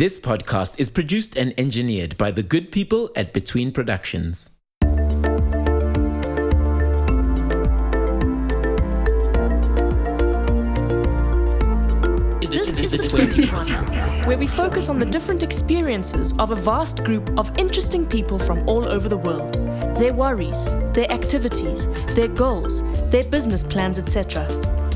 This podcast is produced and engineered by the good people at Between Productions. This is the 21, where we focus on the different experiences of a vast group of interesting people from all over the world, their worries, their activities, their goals, their business plans, etc.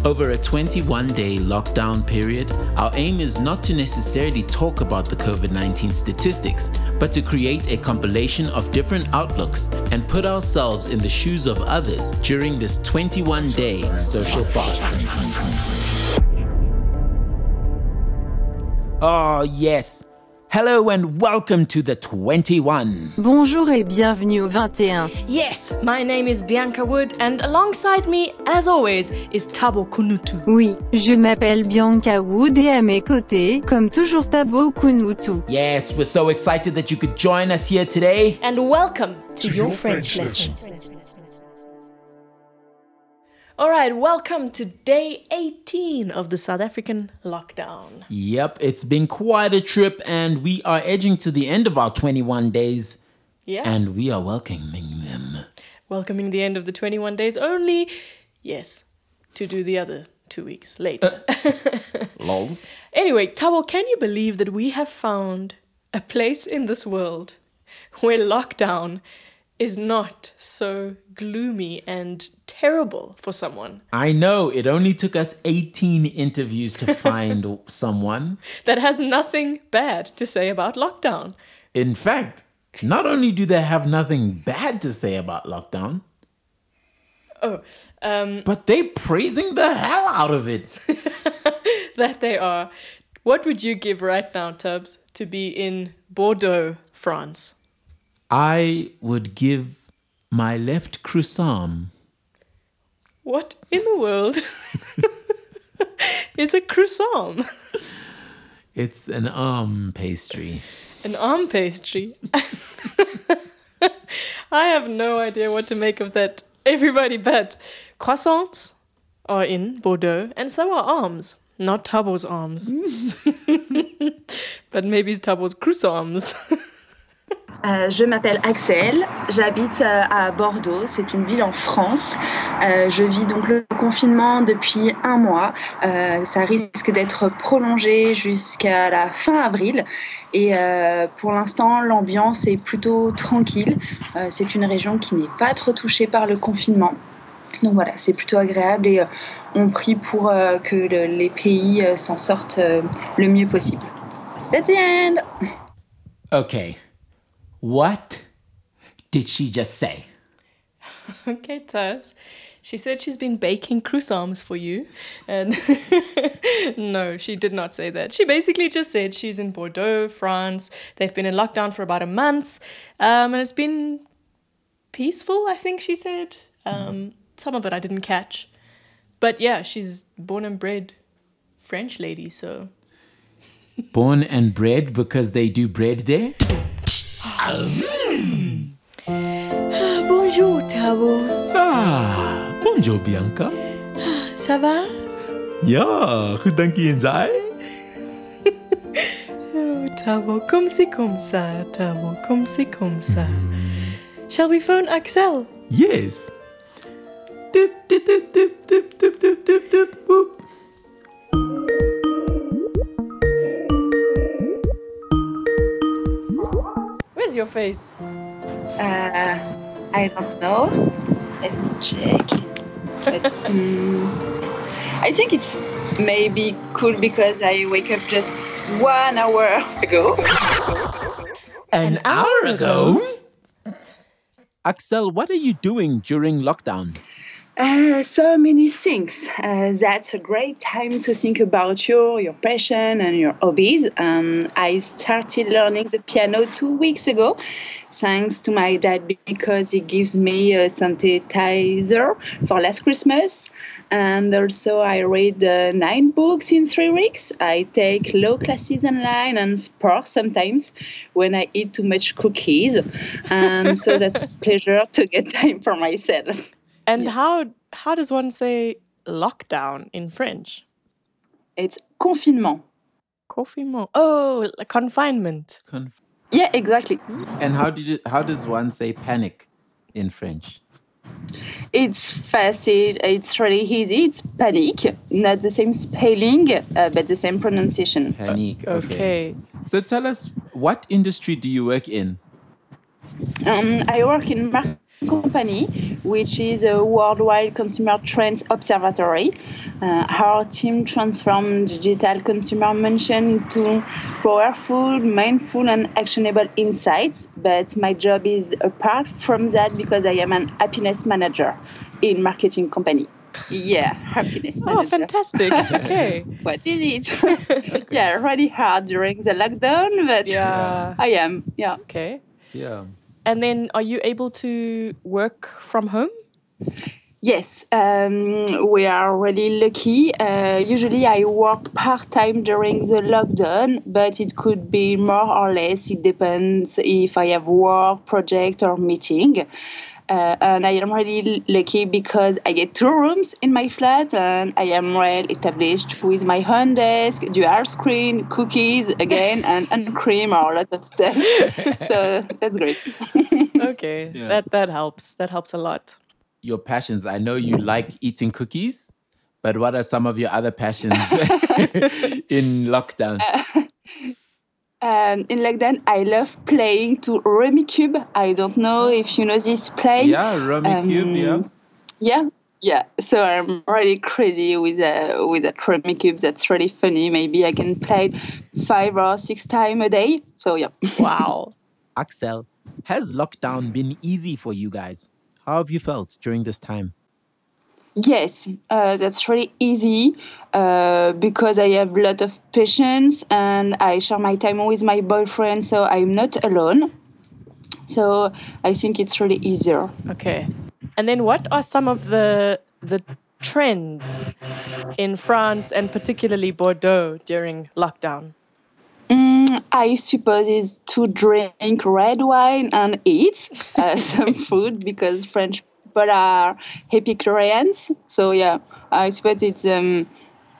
Over a 21 day lockdown period, our aim is not to necessarily talk about the COVID 19 statistics, but to create a compilation of different outlooks and put ourselves in the shoes of others during this 21 day social fast. Oh, yes. Hello and welcome to the 21. Bonjour et bienvenue au 21. Yes, my name is Bianca Wood, and alongside me, as always, is Tabo Kunutu. Oui, je m'appelle Bianca Wood et à mes côtés, comme toujours Tabo Kunutu. Yes, we're so excited that you could join us here today. And welcome to, your, French, lesson. All right, welcome to day 18 of the South African lockdown. Yep, it's been quite a trip, and we are edging to the end of our 21 days, Yeah. and we are welcoming them. welcoming the end of the 21 days only, yes, to do the other two weeks later. Uh, lols. anyway, Tabo, can you believe that we have found a place in this world where lockdown is not so gloomy and terrible for someone I know it only took us 18 interviews to find someone. that has nothing bad to say about lockdown? In fact, not only do they have nothing bad to say about lockdown, Oh, um, but they praising the hell out of it. that they are. What would you give right now, Tubbs, to be in Bordeaux, France? I would give my left croissant What in the world is a croissant? It's an arm pastry. An arm pastry. I have no idea what to make of that. Everybody but croissants are in Bordeaux, and so are arms. Not Tabo's arms. but maybe Tabo's croissants. Euh, je m'appelle Axel, j'habite euh, à Bordeaux, c'est une ville en France. Euh, je vis donc le confinement depuis un mois. Ça risque d'être prolongé jusqu'à la fin avril. Et pour l'instant, l'ambiance est plutôt tranquille. C'est une région qui n'est pas trop touchée par le confinement. Donc voilà, c'est plutôt agréable et on prie pour que le- les pays s'en sortent le mieux possible. That's the end! Okay. What did she just say? okay, Tubbs. She said she's been baking croissants for you. And no, she did not say that. She basically just said she's in Bordeaux, France. They've been in lockdown for about a month. Um, and it's been peaceful, I think she said. Um, some of it I didn't catch. But yeah, she's born and bred French lady, so. Born and bred because they do bread there? Bonjour, Tabo. Ah, bonjour Bianca. Ça va? Ja, goed dankie en zij. Oh, Tabo, comme c'est comme ça, Tabo, comme c'est comme ça. Shall we phone Axel? Yes. Boop. Where's your face? Uh, I don't know. Let me check. But, um, I think it's maybe cool because I wake up just one hour ago. An, hour hour ago? Axel, what are you doing during lockdown? Uh, so many things. Uh, that's a great time to think about your your passion and your hobbies. Um, I started learning the piano two weeks ago, thanks to my dad because he gives me a synthesizer for last Christmas. And also, I read uh, nine books in three weeks. I take low classes online and sport sometimes when I eat too much cookies. Um, so that's pleasure to get time for myself. And how how does one say lockdown in French? It's confinement. Confinement. Oh, confinement. Conf- Yeah, exactly. and how did it, how does one say panic in French? It's facile. It's really easy. It's panic, not the same spelling, uh, but the same pronunciation. Panic. Okay. Okay. So tell us, what industry do you work in? Um, I work in Mark Company, which is a worldwide consumer trends observatory. Uh, our team transforms digital consumer mention into powerful, mindful, and actionable insights. But my job is apart from that because I am an happiness manager in marketing company. Yeah, happiness manager. Oh, fantastic. Okay. What is it? yeah, really hard during the lockdown, but Yeah. I am. Yeah. Okay. Yeah. And then are you able to work from home? Yes, um, we are really lucky. Uh, usually, I work part time during the lockdown, but it could be more or less. It depends if I have work, project, or meeting. Uh, and I am really lucky because I get two rooms in my flat, and I am well established with my own desk, dual screen, cookies again, and, and cream or a lot of stuff. so that's great. Okay. Yeah. That that helps. That helps a lot. Your passions. I know you like eating cookies, but what are some of your other passions in lockdown? Um, in lockdown, I love playing to Rummikub. I don't know if you know this play. yeah, Rummikub. Yeah. Um, Yeah, yeah. So I'm really crazy with uh, with that Rummikub. That's really funny. Maybe I can play it five or six times a day. So yeah. Wow. Axel, has lockdown been easy for you guys? How have you felt during this time? Yes, uh, that's really easy uh, because I have a lot of patience and I share my time with my boyfriend, so I'm not alone. So I think it's really easier. Okay. And then what are some of the the trends in France and particularly Bordeaux during lockdown? Mm, I suppose is to drink red wine and eat uh, some food because French people are Epicureans. So yeah, I suppose it's um,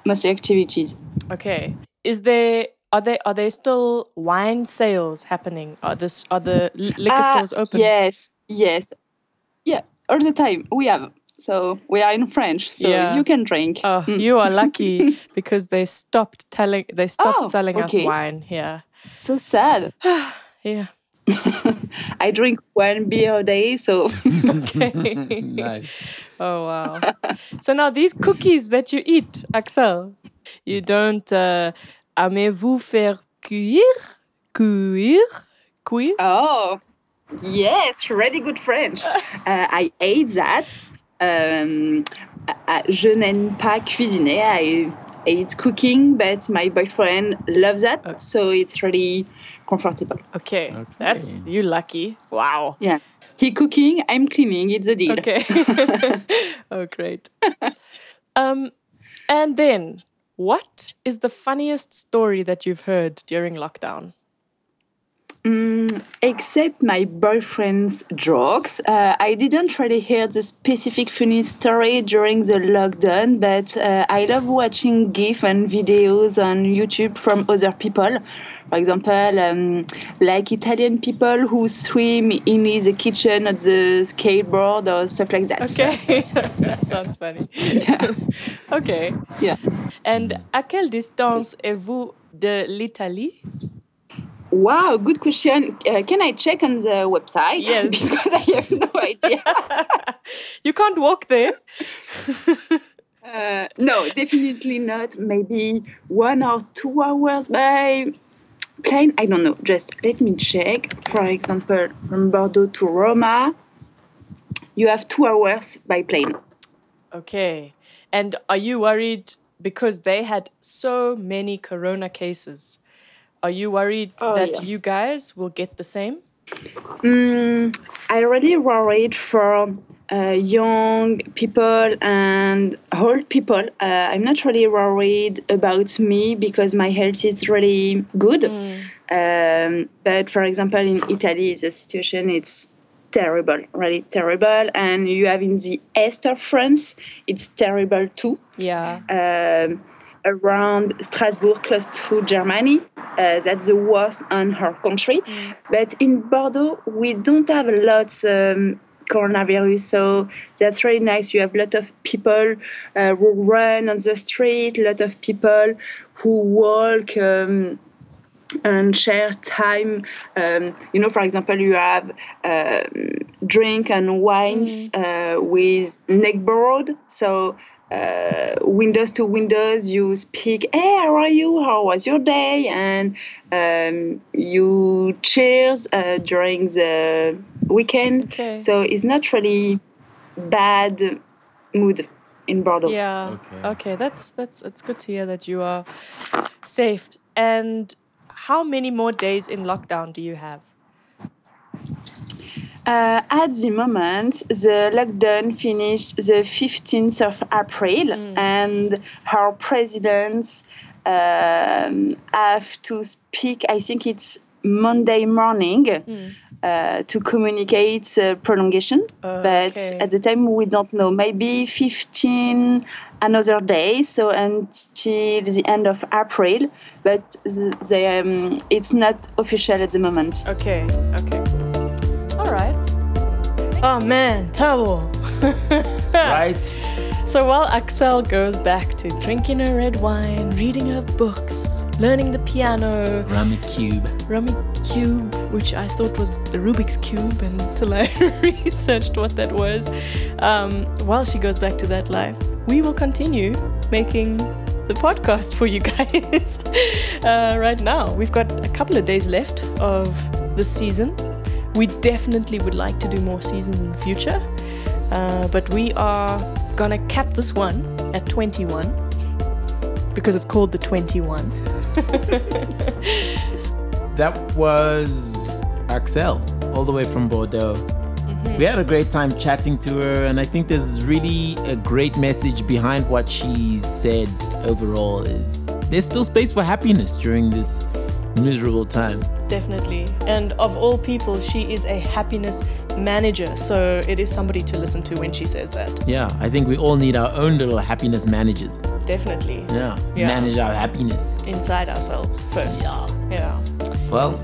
mostly activities. Okay. Is there are there are there still wine sales happening? Are this are the liquor Ah, stores open? Yes, yes, yeah, all the time we have. So we are in French, so Yeah. you can drink. Oh, Mm. you are lucky because they stopped telling they stopped Oh, selling us wine here. So sad. Yeah. I drink one beer a day, so Okay. nice. Oh wow. so now these cookies that you eat, Axel, you don't uh, aimez-vous faire cuire? Cuire? Cuire? Oh, yes, really good French. Uh, I ate that. Um, I- I- je n'aime pas cuisiner. I hate cooking, but my boyfriend loves that, Okay. so it's really comfortable. Okay. That's Okay. you lucky. Wow. Yeah, he cooking, I'm cleaning. It's a deal. Okay. oh great. Um and then what is the funniest story that you've heard during lockdown? Mm, except my boyfriend's jokes. Uh, I didn't really hear the specific funny story during the lockdown, but uh, I love watching GIF and videos on YouTube from other people. For example, um, like Italian people who swim in the kitchen at the skateboard or stuff like that. Okay. that sounds funny. Yeah. okay. Yeah. And à quelle distance êtes-vous de l'Italie? Wow, good question. Uh, can I check on the website? Yes. because I have no idea. you can't walk there. Uh, no, definitely not. Maybe one or two hours by plane. I don't know. Just let me check. For example, from Bordeaux to Roma, you have two hours by plane. Okay. And are you worried because they had so many corona cases? Are you worried Oh, that yeah. you guys will get the same? Mm, I really worried for uh, young people and old people. Uh, I'm not really worried about me because my health is really good. Um, but for example, in Italy, the situation is terrible, really terrible. And you have in the east of France, it's terrible too. Yeah. Um, around Strasbourg, close to Germany. Uh, that's the worst on her country. But in Bordeaux, we don't have a lot um, coronavirus, so that's really nice. You have a lot of people uh, who run on the street, a lot of people who walk. Um, and share time. Um, you know, for example, you have um, drink and wines uh, with neckboard. So uh, windows to windows, you speak, "Hey, how are you? How was your day?" And um, you cheers uh, during the weekend. Okay. So it's not really bad mood in Bordeaux. Yeah. Okay. Okay. That's that's it's good to hear that you are safe. And how many more days in lockdown do you have? Uh, at the moment, the lockdown finished the 15th of April, and our presidents um, have to speak. I think it's Monday morning uh, to communicate the prolongation. but Okay. at the time, we don't know. Maybe 15 another day, so until the end of April. But the, the, um, it's not official at the moment. Okay. Okay. Oh man, Tabo. Right? So while Axel goes back to drinking her red wine, reading her books, learning the piano, Rummikub. Rummy Cube, which I thought was the Rubik's Cube until I researched what that was. Um, while she goes back to that life, we will continue making the podcast for you guys uh, right now. We've got a couple of days left of this season. We definitely would like to do more seasons in the future, uh, but we are gonna cap this one at 21 because it's called the 21. That was Axel, all the way from Bordeaux. We had a great time chatting to her, and I think there's really a great message behind what she said overall is there's still space for happiness during this miserable time. Definitely. And of all people, she is a happiness manager. So it is somebody to listen to when she says that. Yeah, I think we all need our own little happiness managers. Definitely. Yeah, Yeah. manage our happiness. Inside ourselves first. Yeah. Yeah. Well,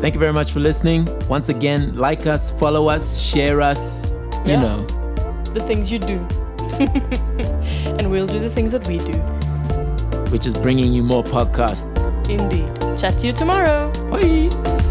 thank you very much for listening. Once again, like us, follow us, share us, you Yeah. know. The things you do. and we'll do the things that we do. which is bringing you more podcasts. Indeed. Chat to you tomorrow. Bye.